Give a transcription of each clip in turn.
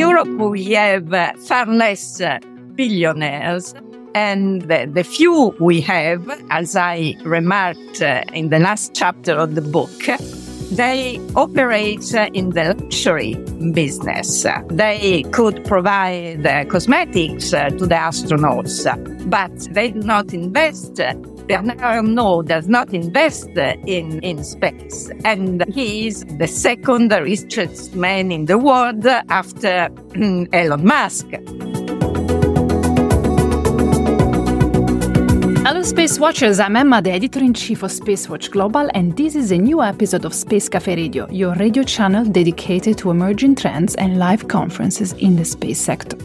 Europe, we have uh, far less uh, billionaires. And the, the, few we have, as I remarked uh, in the last chapter of the book, they operate uh, in the luxury business. They could provide uh, cosmetics uh, to the astronauts, but they do not invest Bernard Arnault does not invest in, in space. And he is the second richest man in the world after Elon Musk. Hello, Space Watchers. I'm Emma, the editor in chief of Spacewatch Global, and this is a new episode of Space Cafe Radio, your radio channel dedicated to emerging trends and live conferences in the space sector.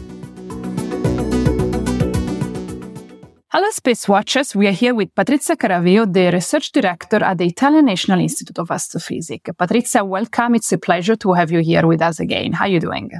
Hello, Space Watchers. We are here with Patrizia Caraveo, the research director at the Italian National Institute of Astrophysics. Patrizia, welcome. It's a pleasure to have you here with us again. How are you doing?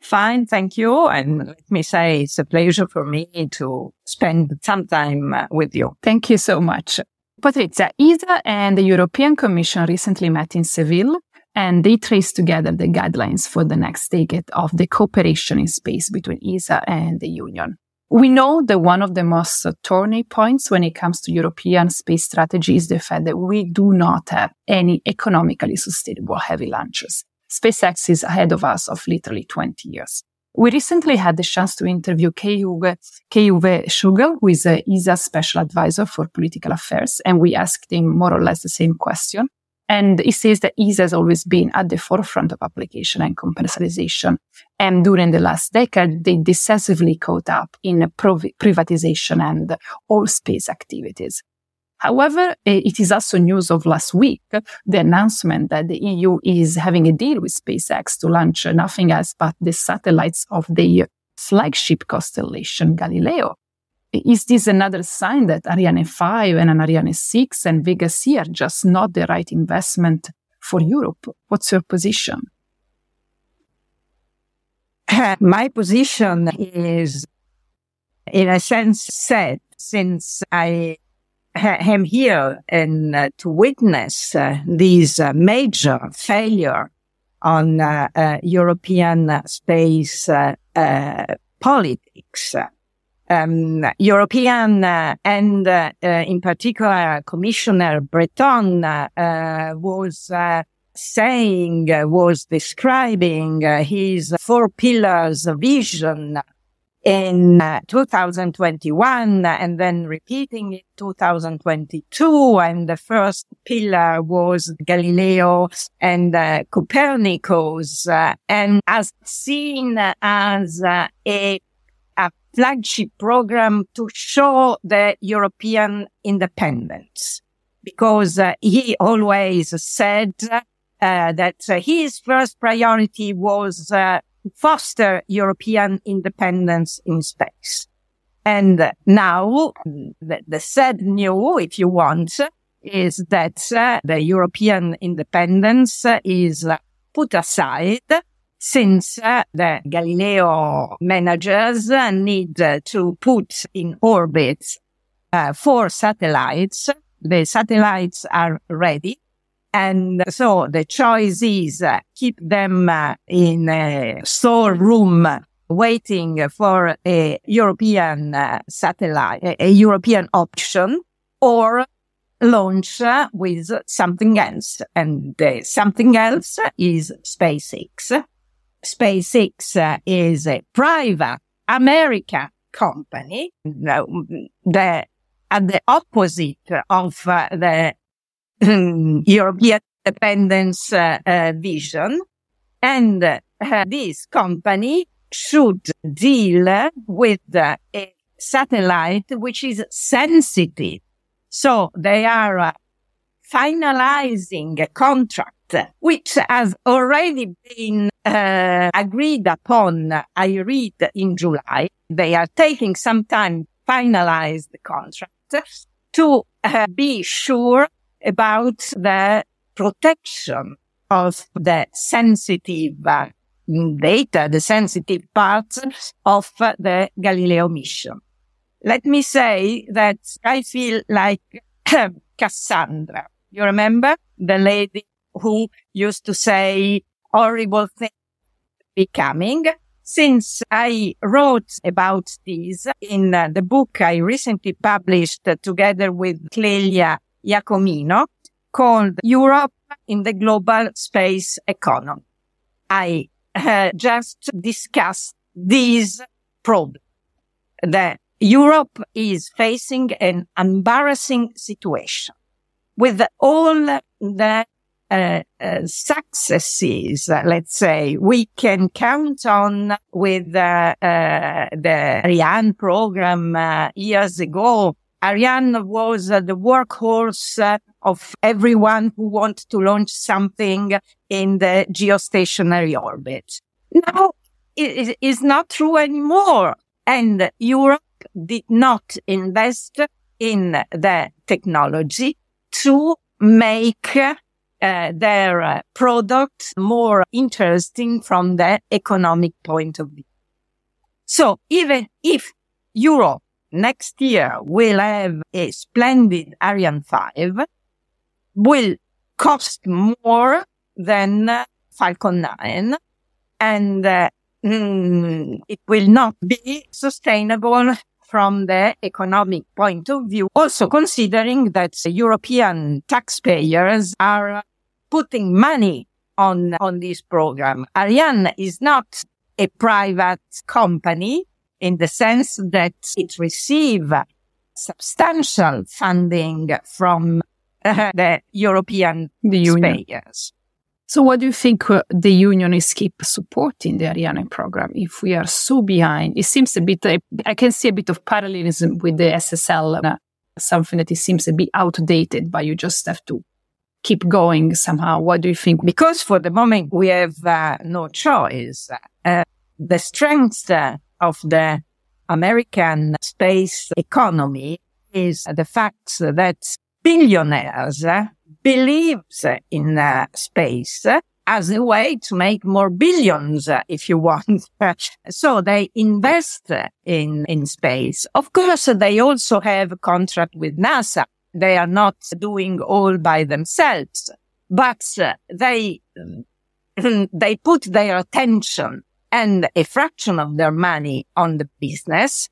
Fine, thank you. And let me say it's a pleasure for me to spend some time uh, with you. Thank you so much. Patrizia, ESA and the European Commission recently met in Seville and they traced together the guidelines for the next decade of the cooperation in space between ESA and the Union. We know that one of the most thorny points when it comes to European space strategy is the fact that we do not have any economically sustainable heavy launches. SpaceX is ahead of us of literally 20 years. We recently had the chance to interview Kai-Uwe Schrogl, who is uh, a ESA special advisor for political affairs, and we asked him more or less the same question. And he says that ESA has always been at the forefront of application and commercialization. And during the last decade, they decisively caught up in privatization and all space activities. However, eh, it is also news of last week, the announcement that the EU is having a deal with SpaceX to launch nothing else but the satellites of the flagship constellation Galileo. Is this another sign that Ariane 5 and an Ariane 6 and Vega C are just not the right investment for Europe? What's your position? My position is, in a sense, set since I am here and uh, to witness uh, these uh, major failure on uh, uh, European space uh, politics. Um, European and in particular Commissioner Breton was saying, uh, was describing uh, his four pillars vision in uh, 2021 and then repeating it 2022 and the first pillar was Galileo and Copernicus and as seen as a a flagship program to show the European independence. Because uh, he always said uh, that uh, his first priority was uh, foster European independence in space. And now the, the sad news, if you want, is that uh, the European independence is put aside since uh, the Galileo managers need to put in orbit uh, four satellites. The satellites are ready. And so the choice is uh, keep them uh, in a storeroom waiting for a European uh, satellite, a, European option or launch with something else. And something else is SpaceX. SpaceX is a private American company, the, at the opposite of the European dependence uh, uh, vision. And uh, this company should deal with a satellite which is sensitive. So they are finalizing a contract which has already been uh, agreed upon, I read in July. They are taking some time to finalize the contract to uh, be sure about the protection of the sensitive uh, data, the sensitive parts of the Galileo mission. Let me say that I feel like Cassandra. You remember the lady who used to say horrible things becoming. Since I wrote about this in uh, the book I recently published uh, together with Clelia Iacomino called Europe in the Global Space Economy. I uh, just discussed these problems that Europe is facing an embarrassing situation with all the uh, uh, successes, uh, let's say, we can count on with uh, uh, the Ariane program uh, years ago. Ariane was the workhorse of everyone who wants to launch something in the geostationary orbit. Now it is not true anymore. And Europe did not invest in the technology to make uh, their uh, product more interesting from the economic point of view. So even if Europe next year we'll have a splendid Ariane 5, will cost more than Falcon 9 and uh, mm, it will not be sustainable from the economic point of view. Also considering that European taxpayers are putting money on, on this program. Ariane is not a private company in the sense that it receives substantial funding from uh, the European the Union. So what do you think uh, the union is keep supporting the Ariane program if we are so behind? It seems a bit, uh, I can see a bit of parallelism with the SSL, uh, something that it seems a bit outdated, but you just have to keep going somehow. What do you think? Because for the moment we have uh, no choice. Uh, the strength uh, of the American space economy is the fact that billionaires believes in uh, space as a way to make more billions, uh, if you want. so they invest in, in space. Of course, they also have a contract with NASA. They are not doing all by themselves, but uh, they, they put their attention and a fraction of their money on the business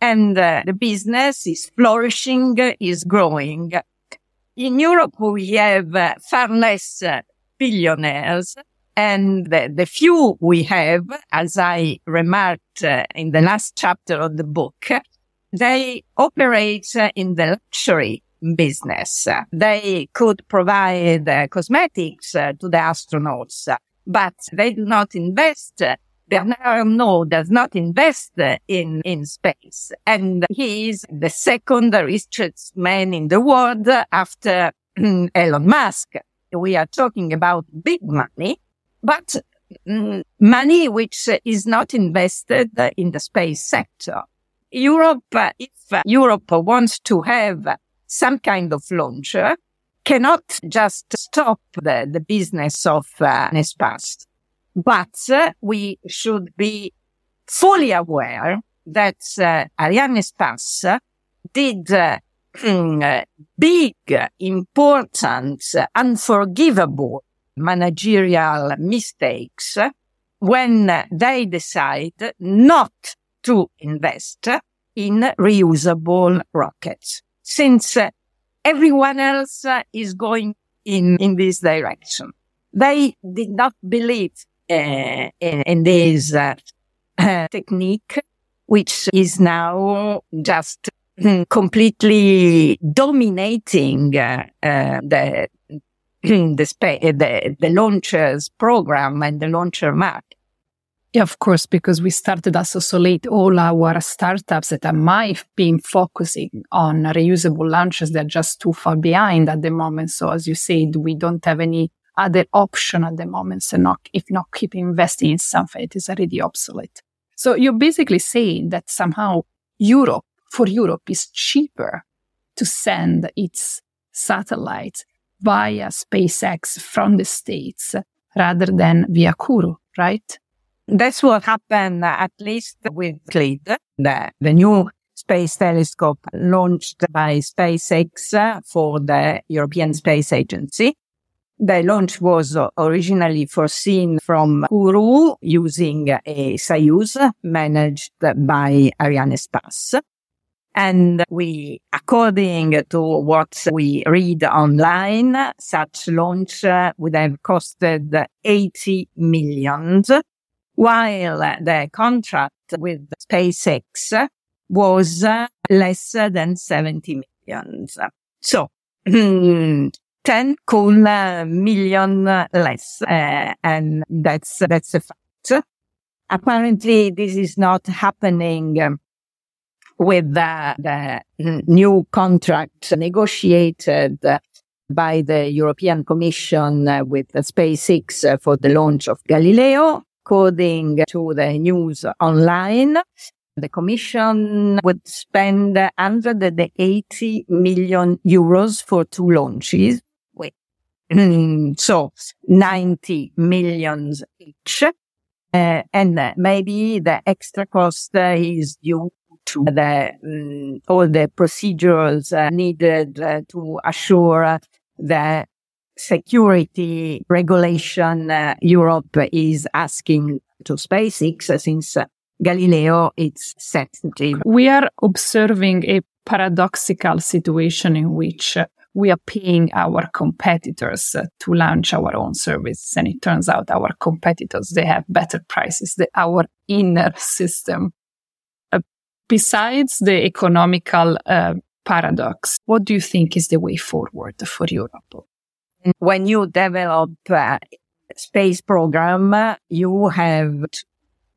and uh, the business is flourishing, is growing. In Europe, we have uh, far less uh, billionaires and the, the, few we have, as I remarked uh, in the last chapter of the book, they operate uh, in the luxury business. They could provide uh, cosmetics to the astronauts, but they do not invest Bernard Arnault does not invest in, in space. And he is the second richest man in the world after Elon Musk. We are talking about big money, but mm, money which is not invested in the space sector. Europe, if Europe wants to have some kind of launcher, cannot just stop the, the business of uh, but uh, we should be fully aware that uh, Arianespace did uh, big, important, unforgivable managerial mistakes when they decide not to invest in reusable rockets, since everyone else is going in, in this direction. They did not believe uh, in, this uh, technique, which is now just completely dominating uh, the the, spa- the the launchers program and the launcher market. Yeah, of course, because we started us so late. All our startups that might be focusing on reusable launches, they're just too far behind at the moment. So as you said, we don't have any other option at the moment. So not, if not keep investing in something, it is already obsolete. So you're basically saying that somehow Europe, for Europe, is cheaper to send its satellites via SpaceX from the States rather than via Kourou, right? That's what happened, at least with Euclid, the, the new space telescope launched by SpaceX uh, for the European Space Agency. The launch was originally foreseen from Kourou using a Soyuz managed by Arianespace. And we, according to what we read online, such launch would have costed 80 millions, while the contract with SpaceX was less than 70 millions. So, 10 cool million less. Uh, and that's, that's a fact. Apparently, this is not happening um, with the, the new contract negotiated by the European Commission with SpaceX for the launch of Galileo. According to the news online, the Commission would spend 180 million euros for two launches. Wait. so 90 millions each. Uh, and maybe the extra cost is due to the um, all the procedures uh, needed uh, to assure the security regulation uh, Europe is asking to SpaceX since Galileo is sensitive. We are observing a paradoxical situation in which we are paying our competitors to launch our own service. And it turns out our competitors, they have better prices than our inner system besides the economical uh, paradox, what do you think is the way forward for Europe? When you develop a space program, you have to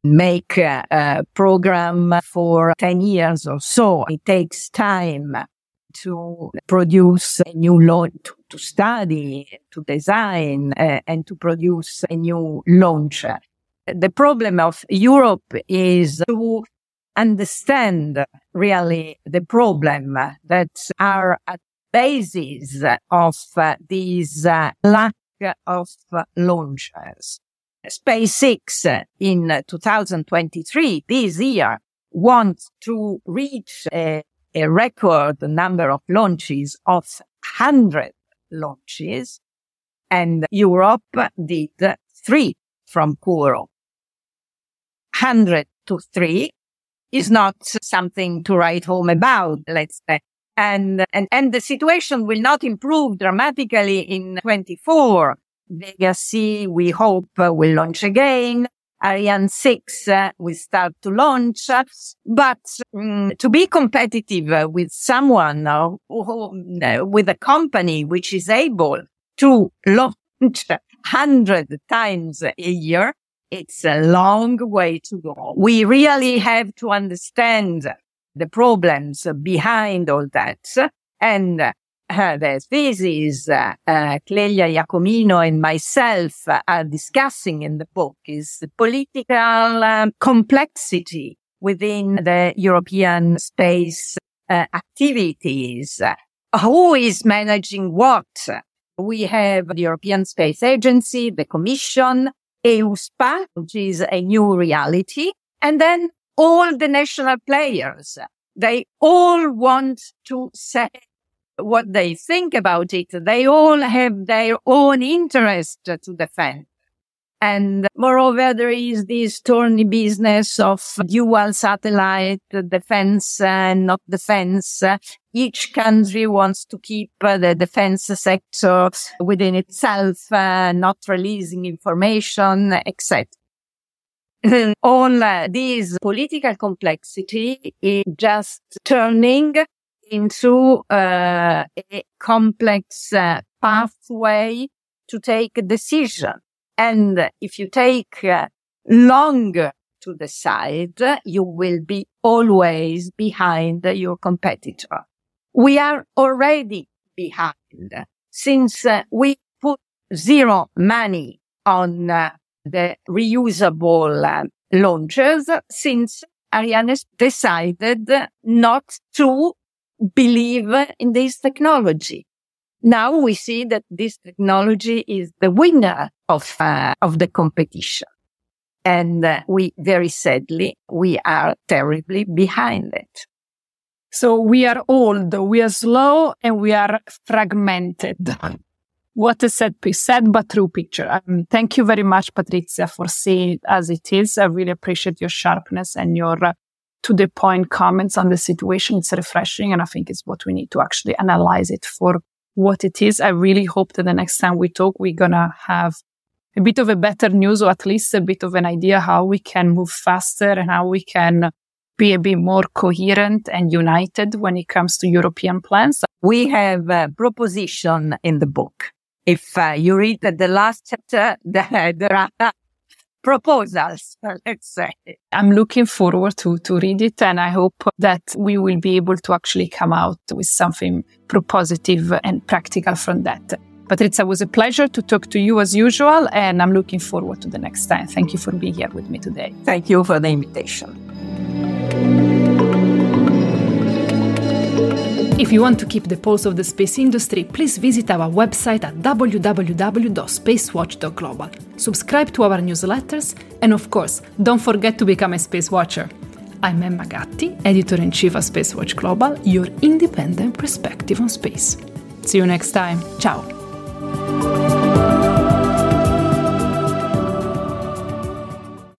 make a program for 10 years or so. It takes time to produce a new launch, to, to, study, to design, uh, and to produce a new launcher. The problem of Europe is to understand really the problem that are at basis of uh, these uh, lack of launches. SpaceX in 2023, this year, wants to reach a, a record number of launches of 100 launches, and Europe did three from Kourou. 100 to three is not something to write home about, let's say. And, and, and the situation will not improve dramatically in 24. Vega C, we hope, will launch again. Ariane 6 uh, will start to launch. But um, to be competitive uh, with someone or, who, uh, with a company which is able to launch 100 times a year, it's a long way to go. We really have to understand the problems behind all that. And uh, the thesis uh, uh, Clelia Iacomino and myself are discussing in the book is the political um, complexity within the European space uh, activities. Who is managing what? We have the European Space Agency, the Commission, EUSPA, which is a new reality. And then all the national players, they all want to say what they think about it. They all have their own interest to defend. And moreover, there is this thorny business of dual satellite defense and not defense. Each country wants to keep the defense sector within itself, uh, not releasing information, etc. All uh, this political complexity is just turning into uh, a complex uh, pathway to take a decision and if you take uh, longer to decide, you will be always behind your competitor. We are already behind since uh, we put zero money on uh, the reusable uh, launchers since Ariane decided not to believe in this technology. Now we see that this technology is the winner of, uh, of the competition. And uh, we very sadly, we are terribly behind it. So we are old, we are slow, and we are fragmented. What a sad, sad but true picture. Um, thank you very much, Patrizia, for seeing it as it is. I really appreciate your sharpness and your uh, to the point comments on the situation. It's refreshing, and I think it's what we need to actually analyze it for what it is. I really hope that the next time we talk, we're gonna have a bit of a better news or at least a bit of an idea how we can move faster and how we can be a bit more coherent and united when it comes to European plans. We have a proposition in the book. If uh, you read the last chapter, there are proposals, let's say. I'm looking forward to, to read it and I hope that we will be able to actually come out with something propositive positive and practical from that. Patrizia, it was a pleasure to talk to you as usual, and I'm looking forward to the next time. Thank you for being here with me today. Thank you for the invitation. If you want to keep the pulse of the space industry, please visit our website at www.spacewatch.global. Subscribe to our newsletters, and of course, don't forget to become a space watcher. I'm Emma Gatti, editor in chief of Spacewatch Global, your independent perspective on space. See you next time. Ciao.